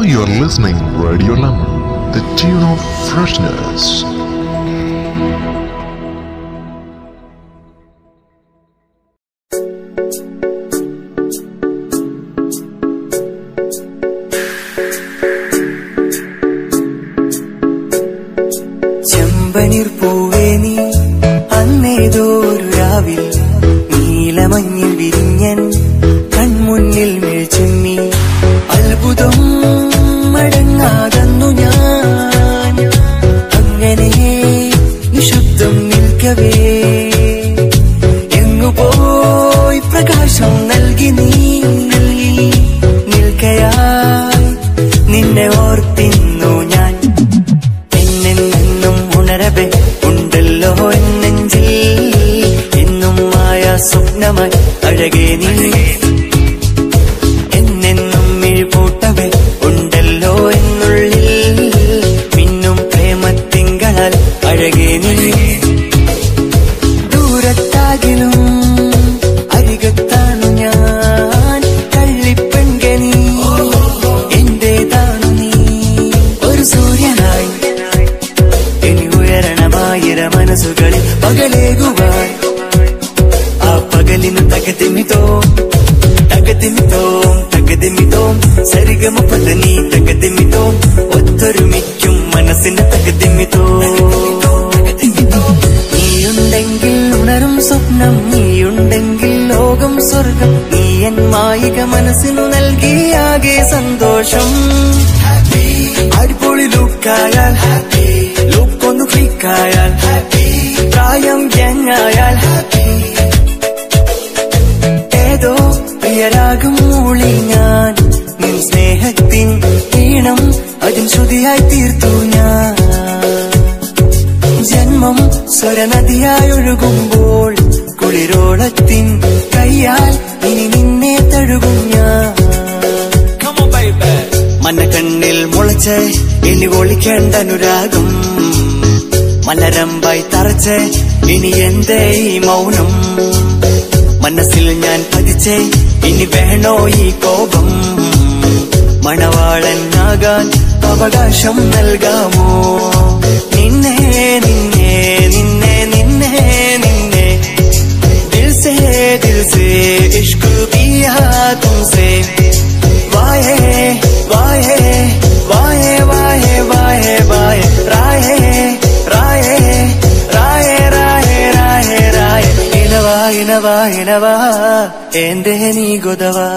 Now you are listening Radio Lemon, the tune of freshness. മായിക മനസ്സിനു നൽകിയാകെ സന്തോഷം. അടിപൊളി ലുക്കായാൽ ലുക്കൊന്നു ക്ലിക്കായാൽ പ്രായം ഗ്യാങ്ങായാൽ ഏതോ പ്രിയരാഗം മൂളി ഞാൻ. നിൻ സ്നേഹത്തിൻ ഈണം അതിൻ ശ്രുതിയായി തീർത്തു ഞാൻ. ജന്മം സ്വരനദിയായി ഒഴുകുമ്പോൾ കുളിരോളത്തിൻ കയ്യാൽ ഇനി തഴുകും ഞാൻ മുളച്ച് ഇനി ഒളിക്കേണ്ട അനുരാഗം. മലരമ്പായി തറച്ച് ഇനി എന്തേ ഈ മൗനം? മനസ്സിൽ ഞാൻ പതിച്ചേ ഇനി വേണോ ഈ കോപം? മണവാളനാകാൻ അവകാശം നൽകാമോ? നിന്നെ നിന്നെ നിന്നെ നിന്നെ നിന്നെ. ദിൽസേ ദിൽസേ ഇഷ്ക് പിയാ तुमसे वाहे वाहे वाहे वाहे वाहे वाहे। राहे राहे राहे राहे राहे राहे। ഇനവാ ഇനവാ ഇനവാ എന്റെ നീ ഗുദവാ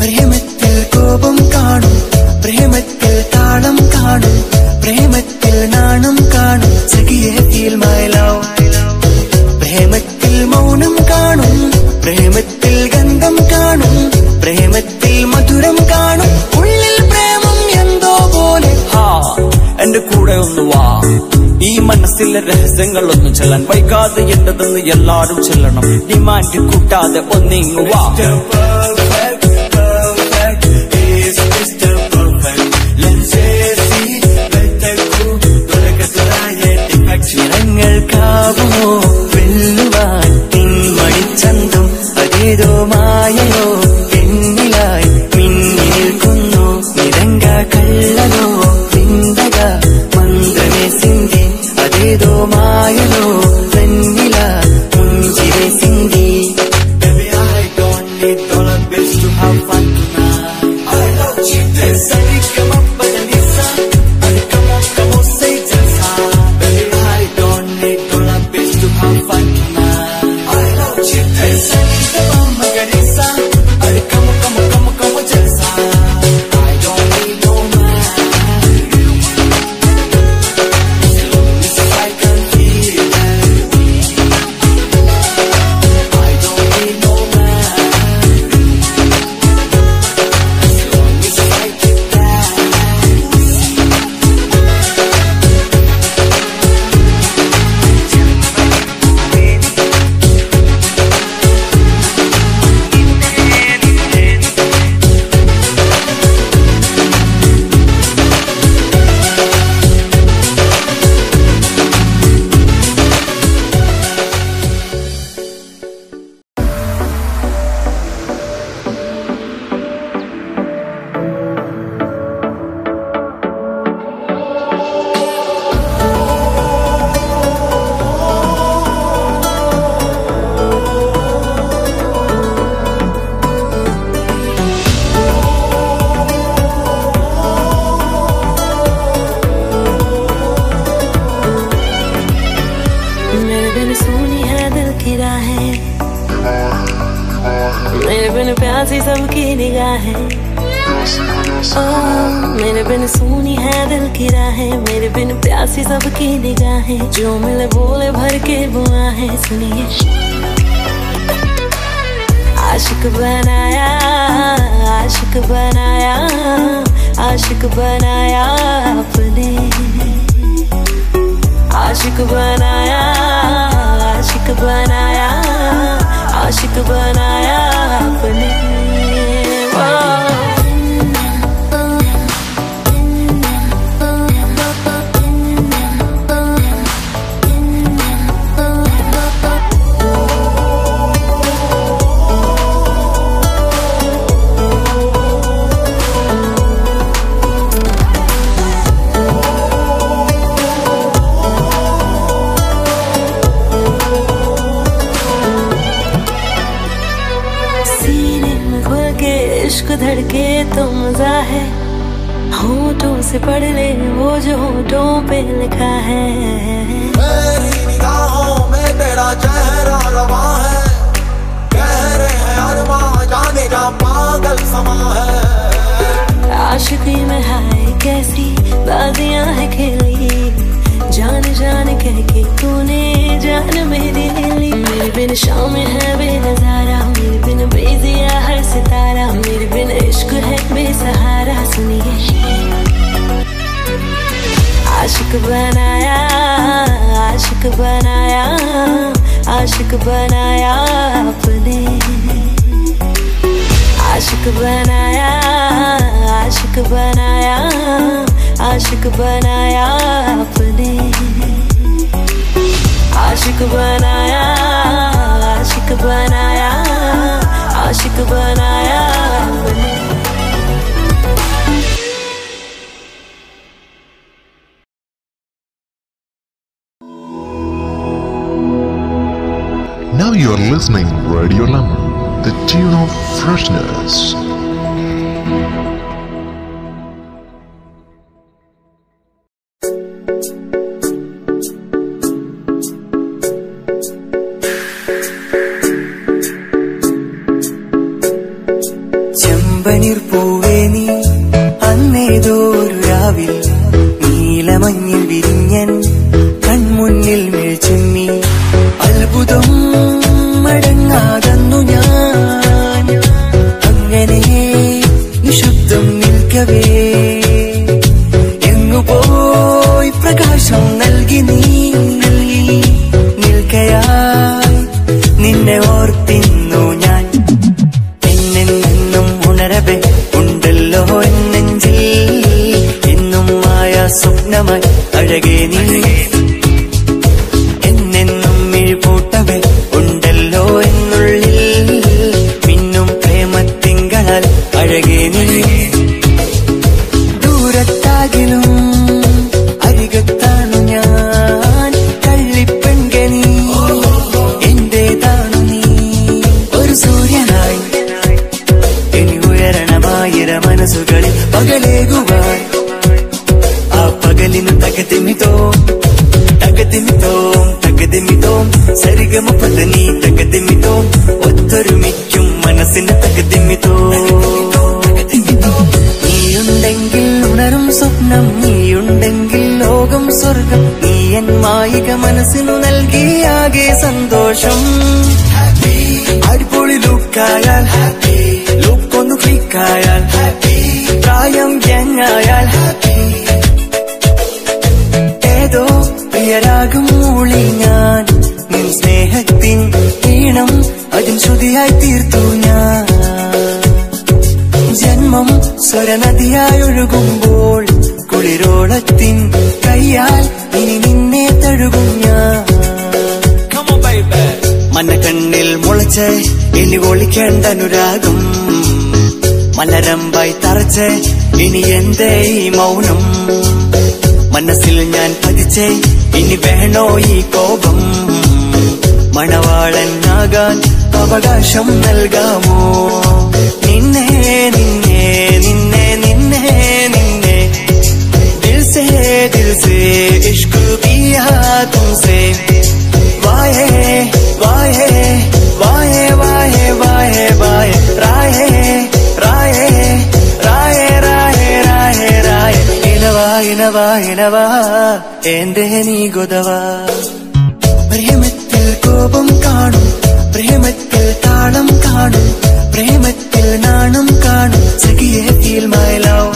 പ്രേമത്തിൽ കോപം കാണും പ്രേമത്തിൽ താളം കാണും പ്രേമത്തിൽ നാണം കാണും സഖിയെ ഫീൽ മൈ ലവ് പ്രേമത്തിൽ മൗനം കാണും പ്രേമത്തിൽ ഗന്ധം കാണും. പ്രേമത്തിൽ മധുരം കാണും. ഉള്ളിൽ പ്രേമം എന്തോ പോലെ. ഹാ എന്റെ കൂടെ ഒന്ന് വാ. ഈ മനസ്സിലെ രഹസ്യങ്ങളൊന്നും ചെല്ലാൻ വൈകാതെ എന്റതെന്ന് എല്ലാരും ചെല്ലണം. ഡിമാൻഡ് കൂട്ടാതെ ഒന്നിങ്ങു निगाहें ओ मेरे बिन सुनी है दिल की राहें, मेरे बिन प्यासी सबकी निगाहें, जो मिले बोले भर के बुआ है, सुनिए। आशिक बनाया आशिक बनाया आशिक बनाया अपने। आशिक बनाया आशिक बनाया आशिक बनाया अपने। love. इश्क धड़के तो मज़ा है होठों से पढ़ ले वो जो होठों पे लिखा है। मेरी निगाहों में तेरा चेहरा रवा है। कह रहे हैं अरमा जाने जा पागल समा है। आशिकी में हाय कैसी बाजियाँ है खेली। जान जान कह के तूने जान मेरी ले ली मेरे बिन शाम है बेनजारा मेरे आशिक बनाया अपने। आशिक बनाया आशिक बनाया आशिक बनाया अपने। आशिक बनाया आशिक बनाया आशिक बनाया अपने। You are listening Radio Lama, the tune of freshness. തറച്ച് ഇനി എന്തേ ഈ മൗനം? മനസ്സിൽ ഞാൻ പതിച്ചേ ഇനി വേണോ ഈ കോപം? മണവാളനാകാൻ അവകാശം നൽകാമോ? നിന്നെ നിന്നെ നിന്നെ നിന്നെ നിന്നെ. ദിൽസേ ദിൽസേ ഇഷ്ക് കിയാ തുമസേ ഇണവാ ഇണവാ എന്റെ നീ ഗുതവാ പ്രേമത്തിൽ കോപം കാണും പ്രേമത്തിൽ താളം കാണും പ്രേമത്തിൽ നാണം കാണും സഖിയെ ഫീൽ മൈ ലവ്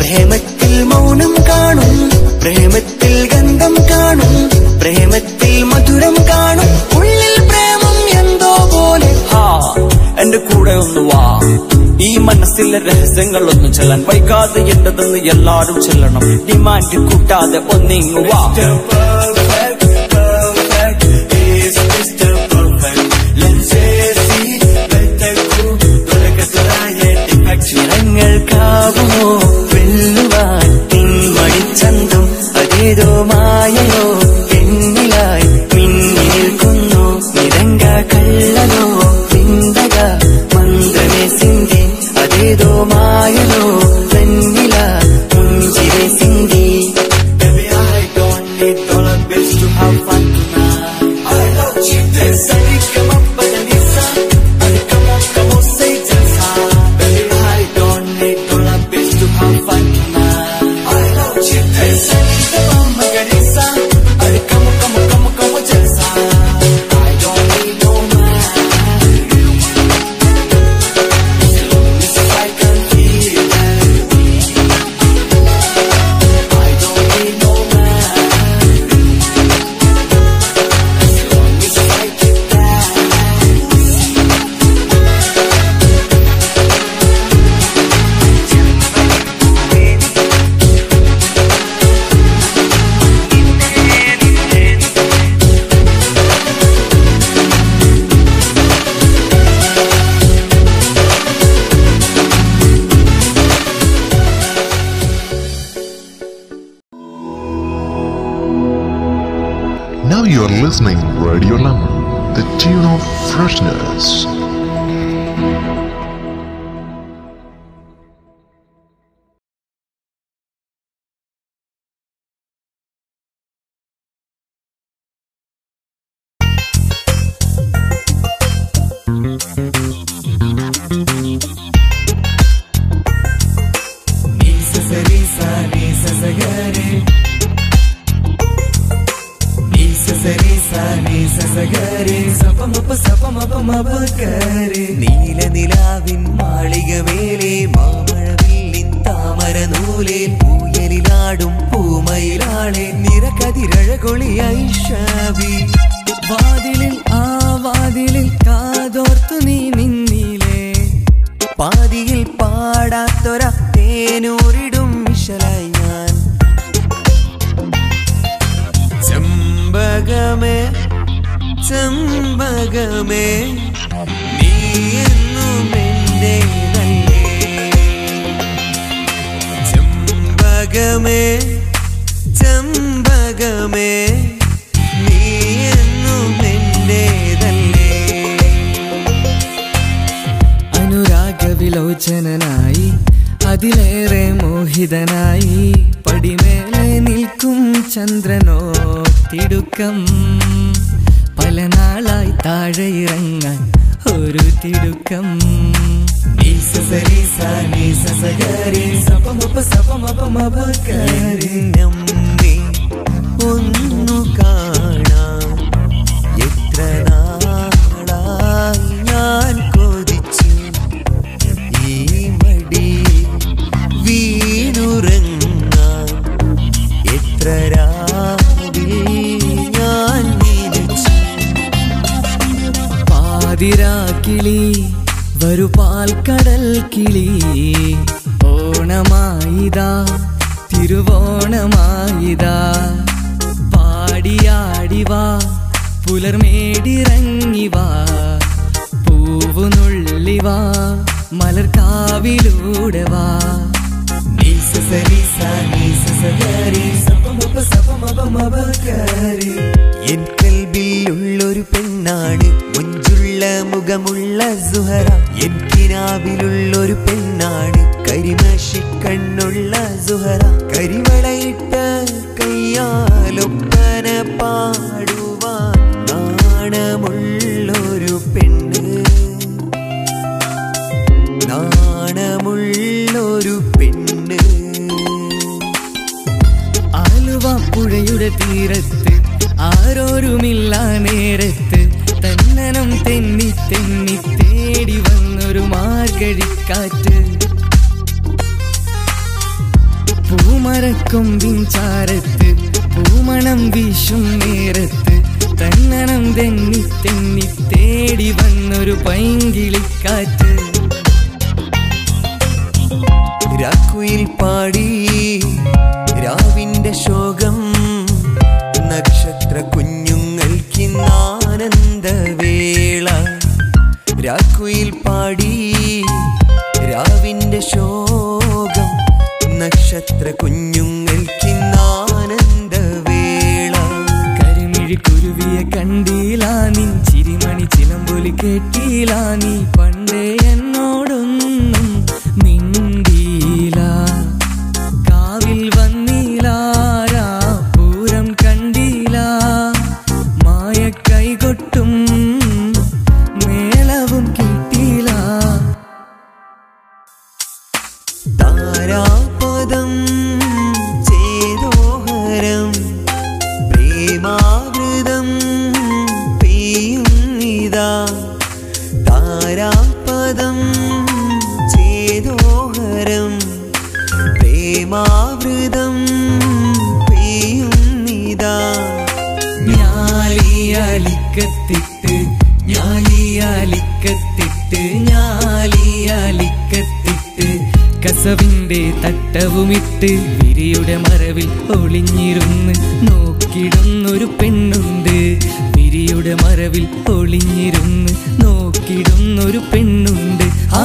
പ്രേമത്തിൽ മൗനം കാണും പ്രേമത്തിൽ ഗന്ധം കാണും പ്രേമത്തിൽ എന്റെ കൂടെ ഒന്ന് വാ. ഈ മനസ്സിലെ രഹസ്യങ്ങളൊന്നും ചെല്ലാൻ വൈകാതെ എന്റെതെന്ന് എല്ലാരും ചെല്ലണം. ഡിമാൻഡ് കൂട്ടാതെ ഒന്നിങ്ങുവാ ചിരങ്ങൾക്കാവുമോ സഞ്ചിതനായി പടിമേലെ നിൽക്കും ചന്ദ്രനോ തിടുക്കം. പല നാളായി താഴെ ഇറങ്ങാൻ ഒരു തിടുക്കം. നീ സസരി സാ നീ സപമപ സപമപ തെന്നി തെന്നി തേടി വന്നൊരു മാർഗഴിക്കാറ്റ്. പൂമരക്കൊമ്പിൻ ചാരത്ത് പൂമണം വീശും നേരത്ത് തന്നണം തെന്നി തെന്നി തേടി വന്നൊരു പൈങ്കിളിക്കാറ്റ്. രാക്കുയിൽ പാടി രാവിന്റെ ശോകം ശോകം. നക്ഷത്ര കുഞ്ഞും ഒളിഞ്ഞിരുന്ന് നോക്കിടുന്നൊരു പെണ്ണുണ്ട്. ആ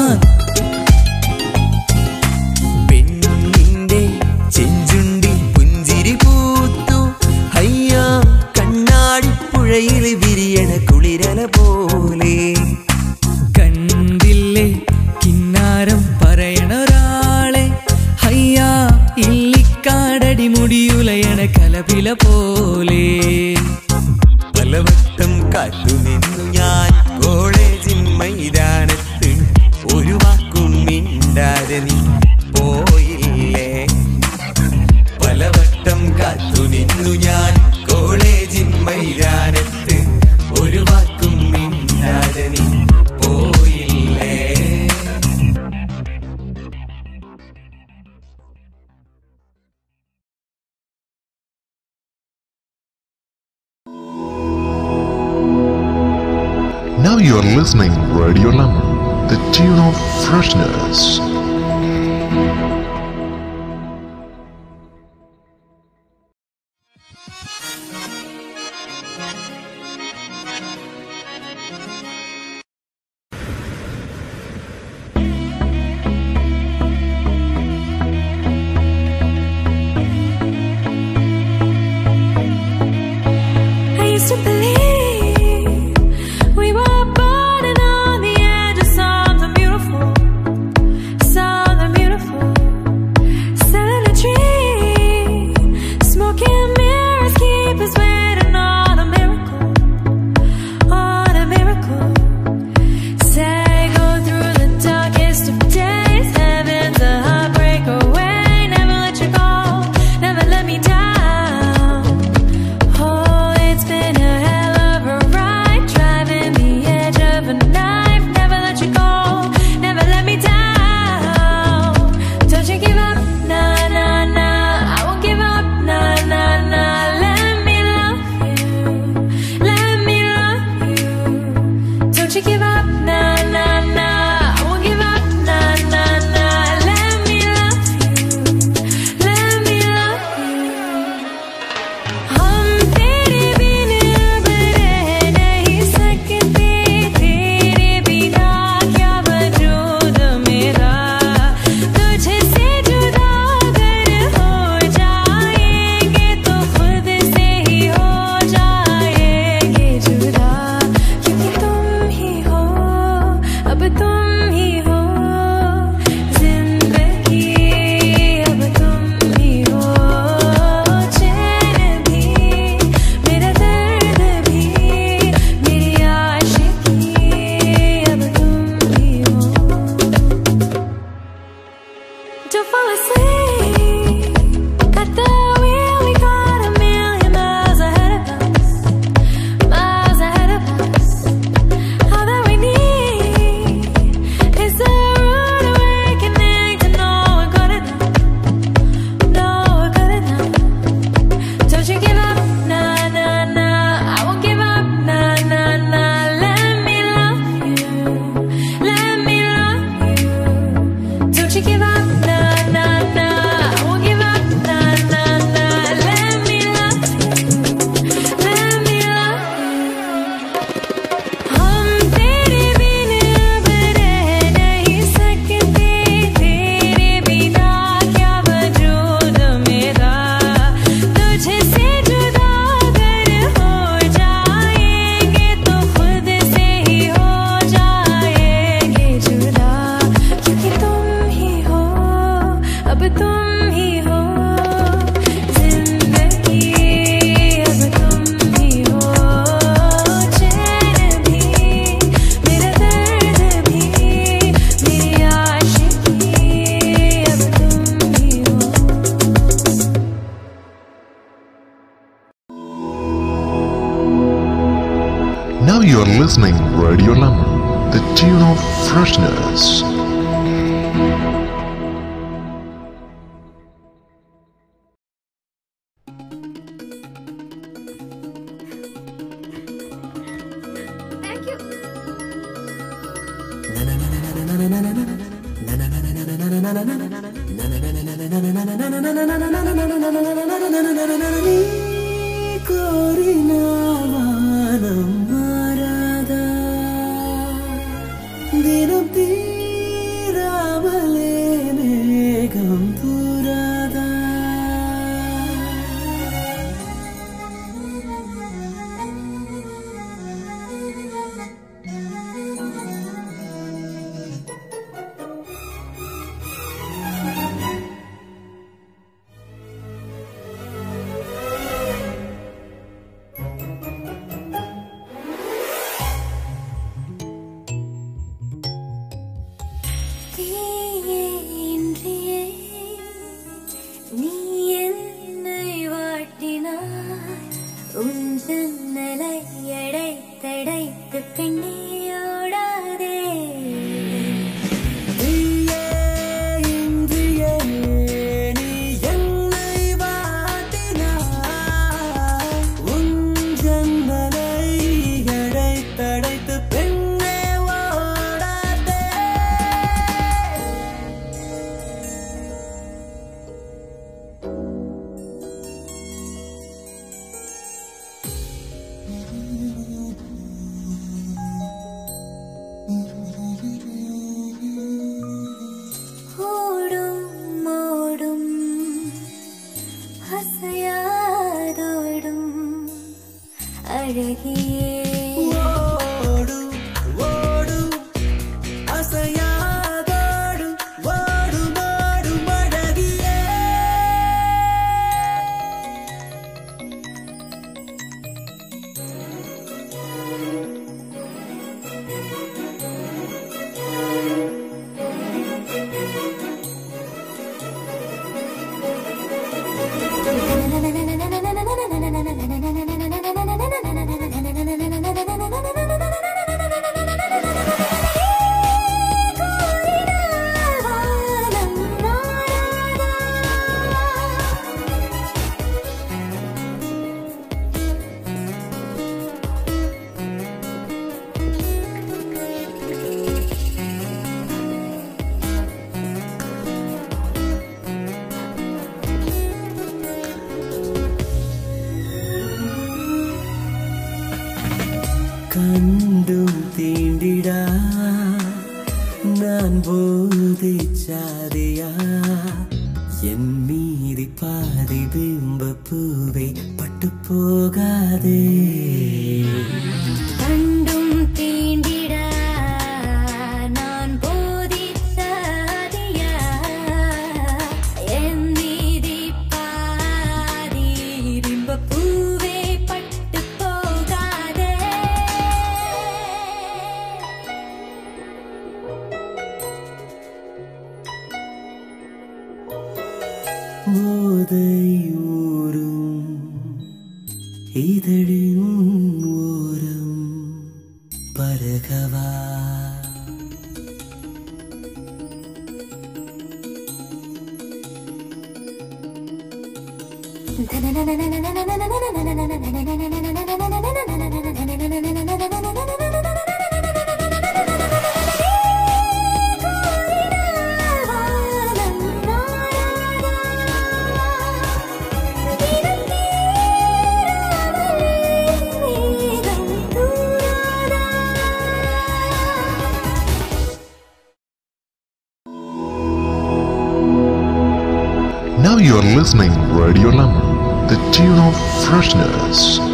listening Radio Lemon, the tune of freshness.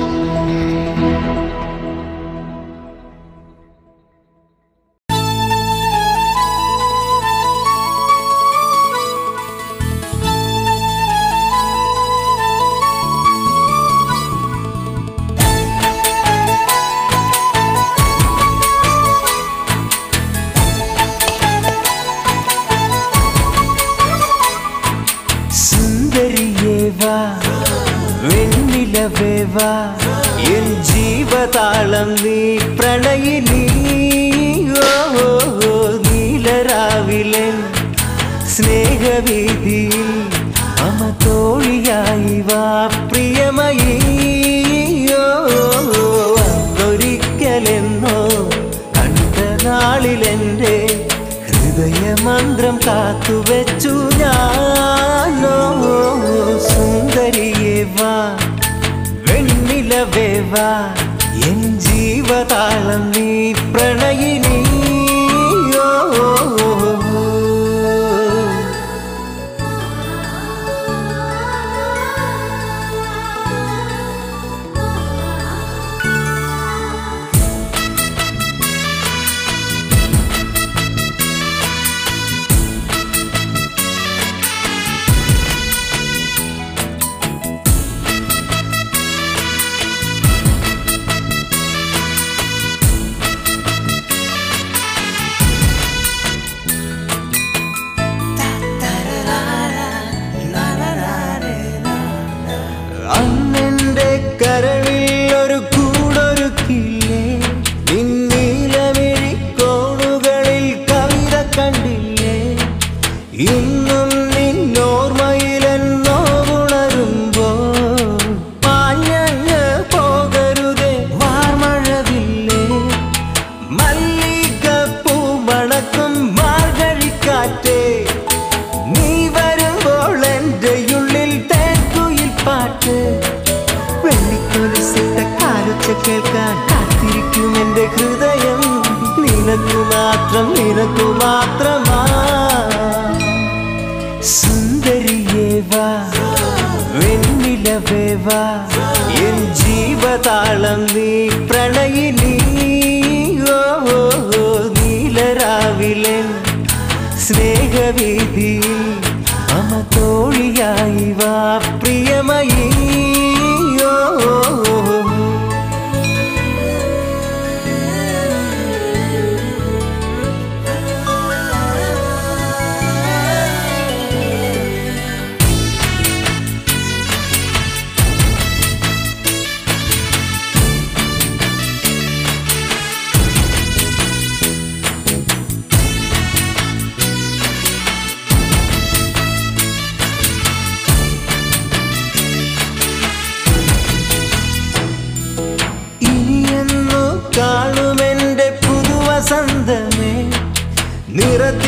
നിറത്തിങ്കൾ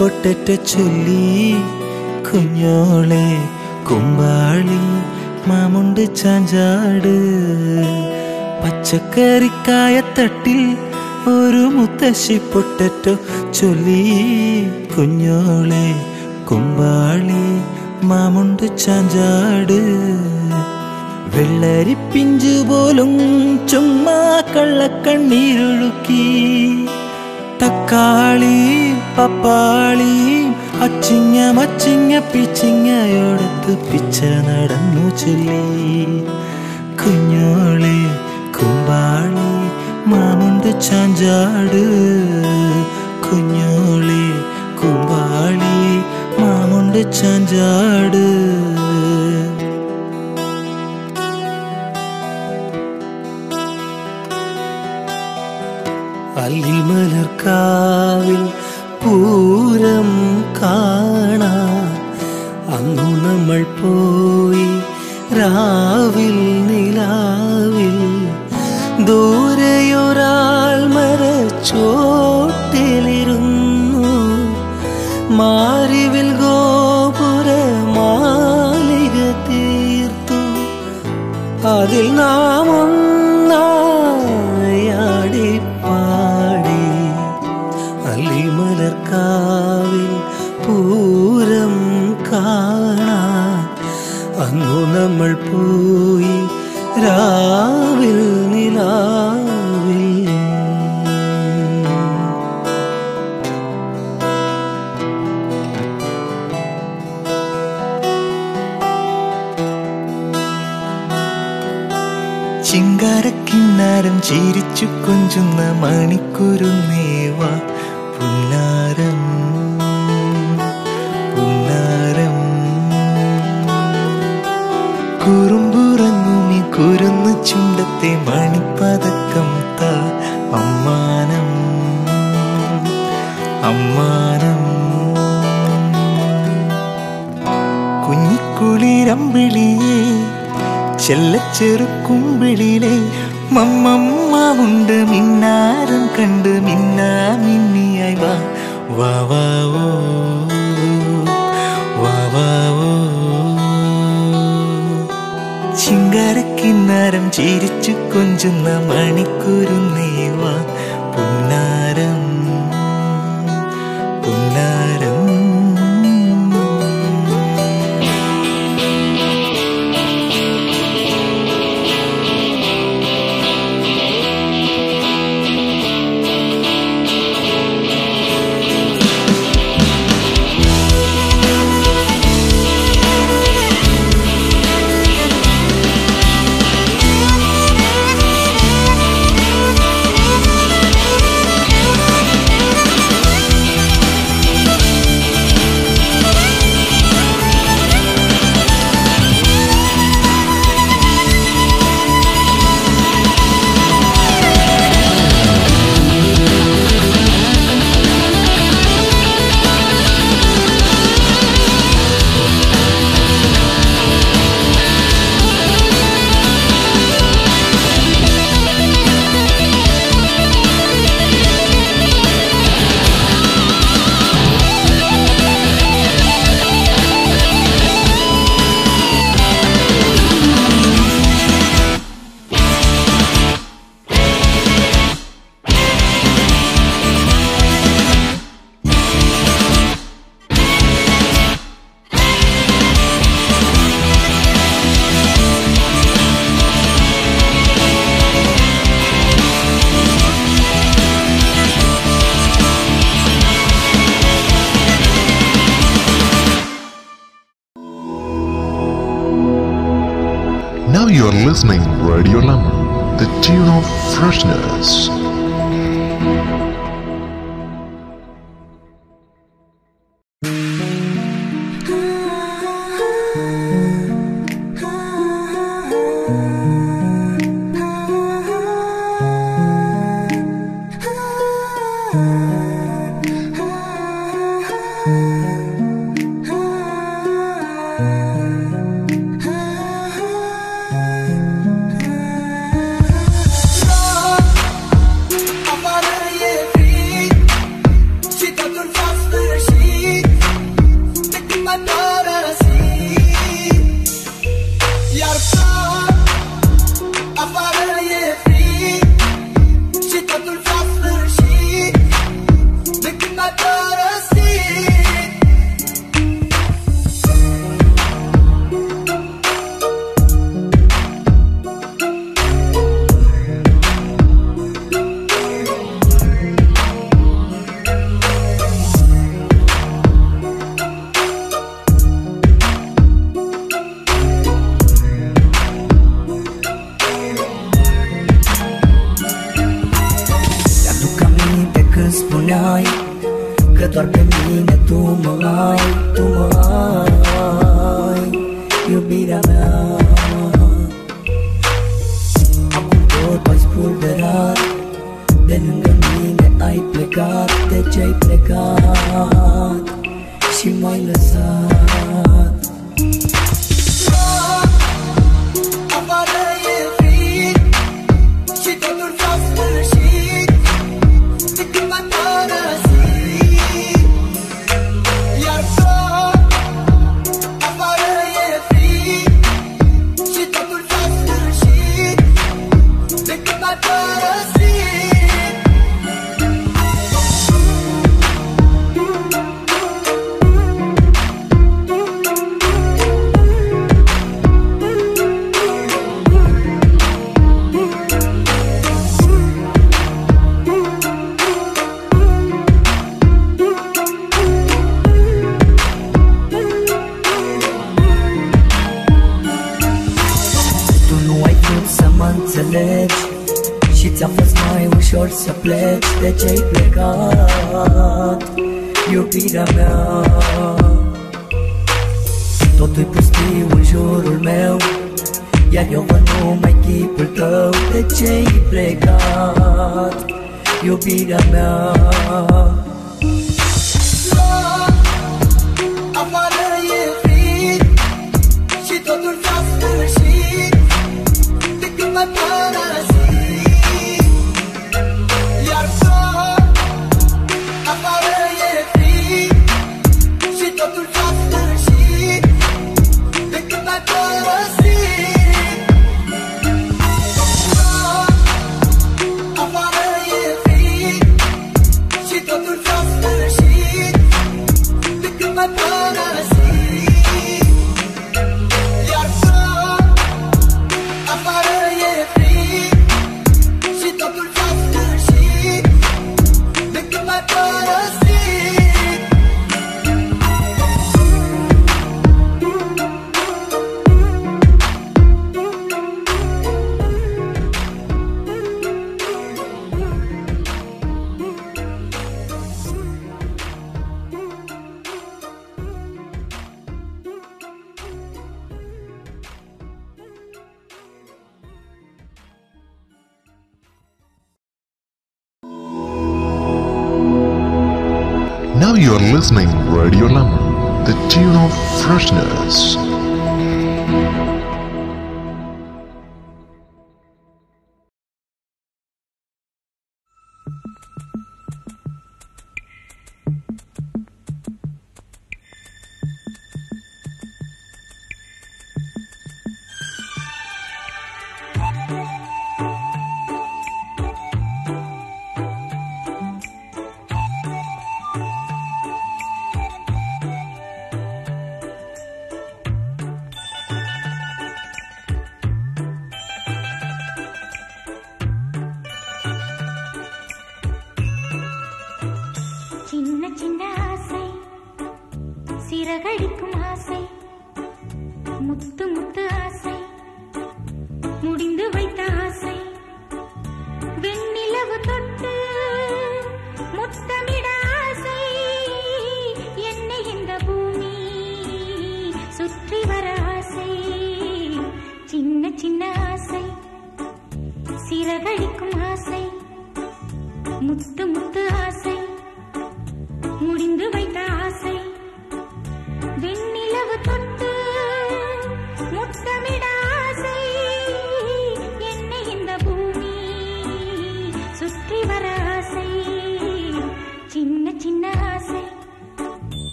പൊട്ടറ്റ ചൊല്ലി കുഞ്ഞോളെ കുമ്പാളി മാമുണ്ട് ചാഞ്ചാട്. പച്ചക്കറിക്കായ തട്ടിൽ ഒരു മുത്തശ്ശി പൊട്ടറ്റ ചൊല്ലി കുഞ്ഞോളെ കുമ്പാളി മാമുണ്ട് ചാഞ്ചാട്. വെള്ളരിപ്പിഞ്ചു പോലും ചുമ്മാ കള്ളക്കണ്ണീരൊഴുക്കി തക്കാളി പപ്പാളി അച്ചിങ്ങ മച്ചിങ്ങ പിച്ചിങ്ങയോടത്ത് പിച്ച നടന്നു ചൊല്ലി. കുഞ്ഞോളെ കുമ്പാളി മാമുണ്ട് ചാഞ്ചാട്. കുഞ്ഞോളെ കുമ്പാളി മാമുണ്ട് ചാഞ്ചാട്. അല്ലിമലർക്കാവിൽ പൂരം കാണാൻ അന്നു നമ്മൾ പോയി രാവിൽ നിലാവിൽ. ദൂരെയൊരാൾ മരച്ചോട്ടിലിരുന്നു. മാറിവിൽ ഗോപുര മാലിക തീർത്തു. അതിൽ നാമം നാം നമ്മൾ പോയി രാവിൽ നിലാവിൽ. ചിങ്കാരക്കിന്നാരം ചിരിച്ചു കൊഞ്ചുന്ന മണിക്കുരുന്നേവ ты, мать.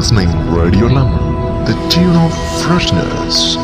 listening Radio lemon, the tune of freshness.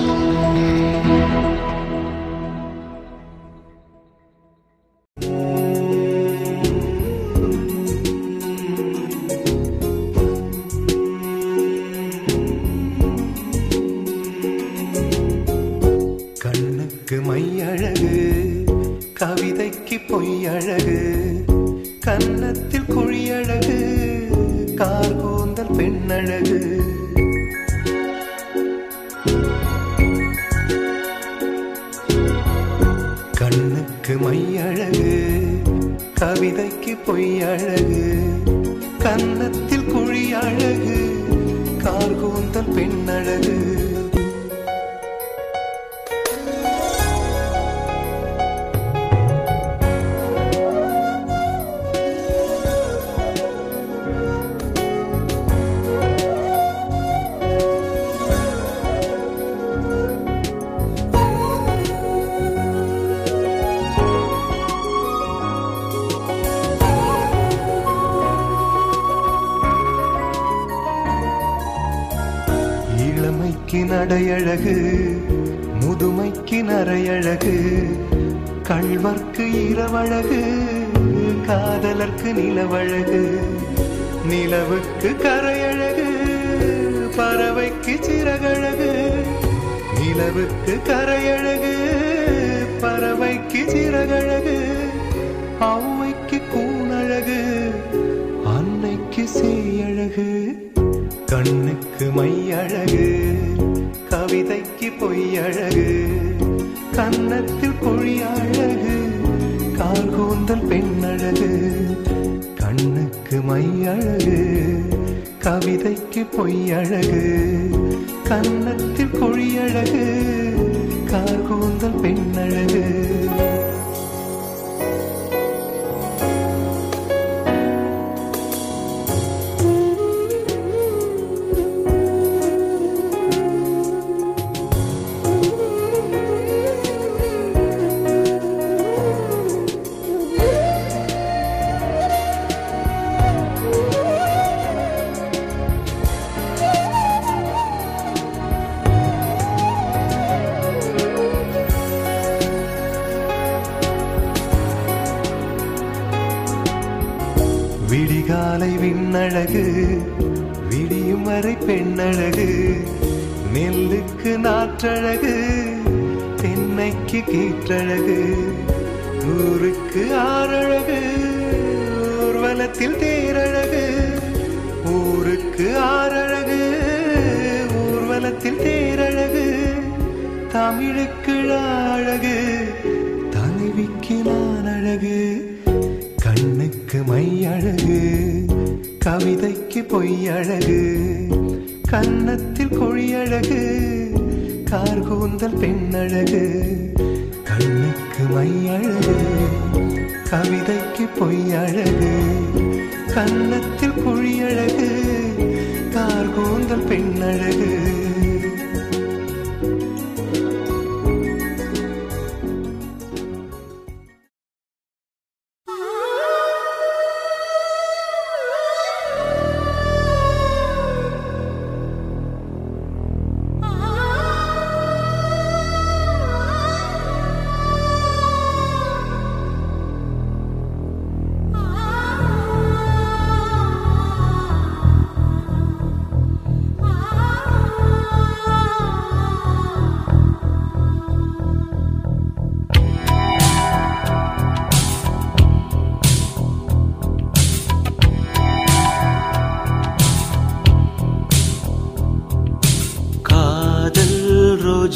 அழகு. கன்னத்தில் குழி அழகு. கார்கூந்தல் பெண் அழகு நடையழகு முதுமைக்கு நரையழகு கள்வர்க்கு இரவழகு காதலர்க்கு நிலவழகு நிலவுக்கு கரையழகு பறவைக்கு சிறகழகு நிலவுக்கு கரையழகு பறவைக்கு சிறகழகு அவ்வைக்கு கூணழகு அன்னைக்கு சேயழகு கண்ணுக்கு மையழகு. விதைக்கு பொய்யழகு. கன்னத்தில் பொழியழகு. கால் கூந்தல் பெண்ணழகு. கண்ணுக்கு மையழகு. கவிதைக்கு பொய்யழகு. கன்னத்தில் கொழியழகு கார்கூந்தல் பெண்ணழகு. அழகு விடியும் வரை பெண்ணழகு நெல்லுக்கு நாற்றழகு தென்னைக்கு கீற்றழகு ஊருக்கு ஆறழகு ஊர்வலத்தில் தேரழகு ஊருக்கு ஆறழகு ஊர்வலத்தில் தேரழகு தமிழுக்கு அழகு தலைவிக்கு நான் அழகு கண்ணுக்கு மை அழகு கவிதைக்கு பொய்யழகு கன்னத்தில் கொழியழகு கார்கூந்தல் பெண்ணழகு கண்ணுக்கு மையழகு கவிதைக்கு பொய்யழகு கன்னத்தில்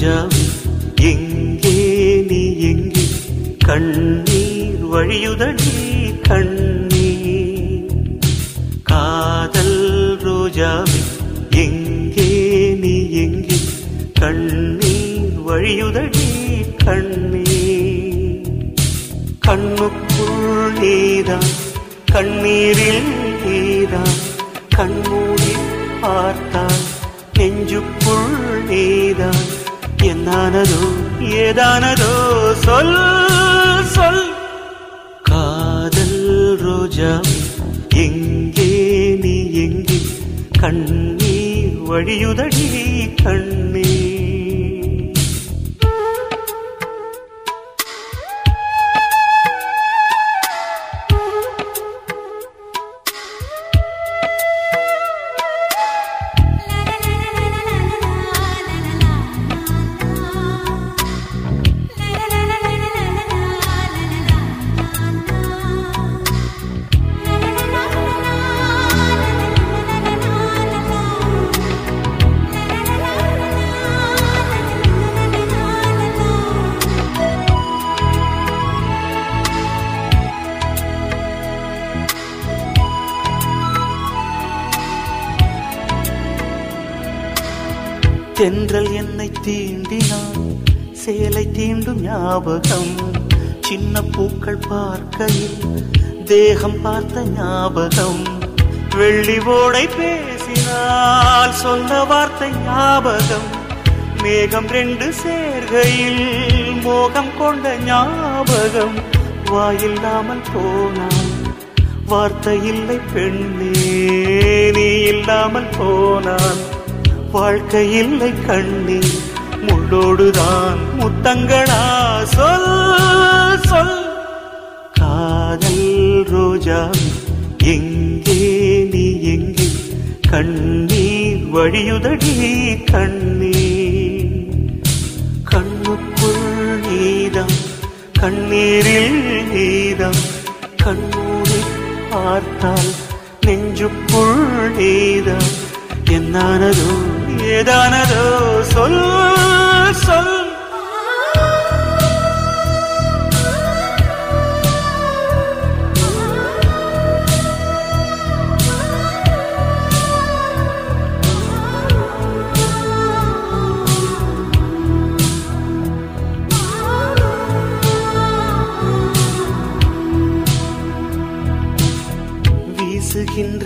ரோஜாவே எங்கே நீ எங்கே? கண்ணீர் வழியுதடி கண்ணீர். காதல் ரோஜாவே எங்கே நீ எங்கே? கண்ணீர் வழியுதடி கண்ணீர். கண்ணுக்குள் நீதான் கண்ணீரில் ஏதானதோ சொல் சொல். காதல் ரோஜா எங்கே நீ எங்கே? கண்ணீர் வழியுதடி கண்ணீர் பார்க்கையில் தேகம் பார்த்த ஞாபகம். வெள்ளி ஓடை பேசினால் சொன்ன வார்த்தை ஞாபகம். மேகம் ரெண்டு சேர்கையில் மோகம் கொண்ட ஞாபகம். வாயில்லாமல் போனான் வார்த்தை இல்லை பெண்ணே நீ இல்லாமல் போனான் வாழ்க்கை இல்லை கண்ணே. முள்ளோடுதான் முத்தங்களா சொல் சொல். ரோஜா எங்கே நீ எங்கே? கண்ணீர் வழியுதடி கண்ணீர் கண்ணுக்குள் நீதம் கண்ணீரில் நீதம் கண்மூடி பார்த்தால் நெஞ்சுக்குள் நீதம் என்னானதோ ஏதானதோ சொல் சொல்.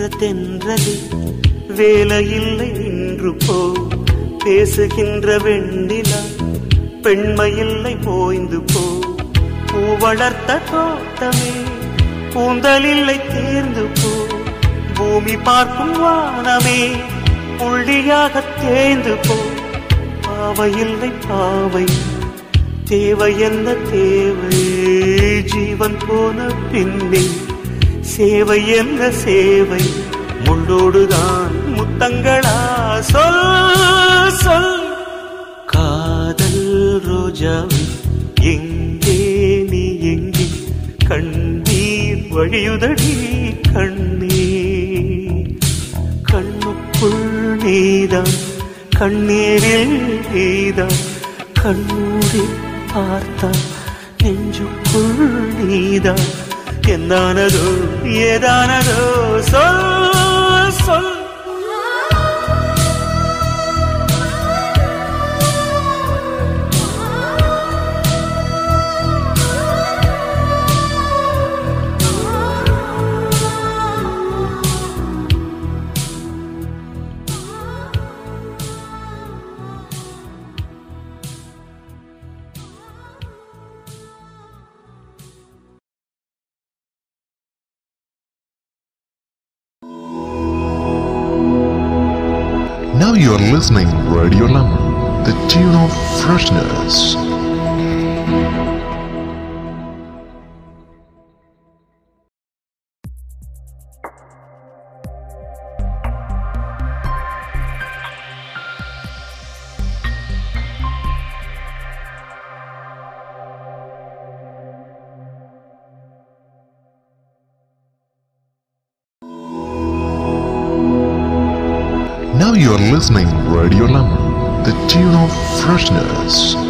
வீசுகின்ற தென்றலில் வேலையில்லை நின்று போ. பேசுகின்ற வெண்ணிலா பெண்மையில்லை போய்ந்து போ. பூ வளர்த்த தோட்டமே கூந்தலில்லை தேர்ந்து போ. பூமி பார்க்கும் வானமே புள்ளியாக தேர்ந்து போ. பாவையில்லை பாவை தேவை என்ன தேவை? ஜீவன் போன பின்னே. சேவை என்ன சேவை. முள்ளோடுதான் முத்தங்களா? சொல் சொல். காதல் ரோஜாவை எங்கே நீ எங்கே? கண்ணீர் வழியுதடி கண்ணீர் கண்ணுக்குள் நீதான் கண்ணீரில் நீதான். கண்ணூரில் பார்த்தான் நெஞ்சுக்குள் நீதான். ಎಂದಾನದು ಏದಾನದು ಸೊಲ್ ಸೊಲ್ listening Radio Lemon, the tune of freshness. Freshness.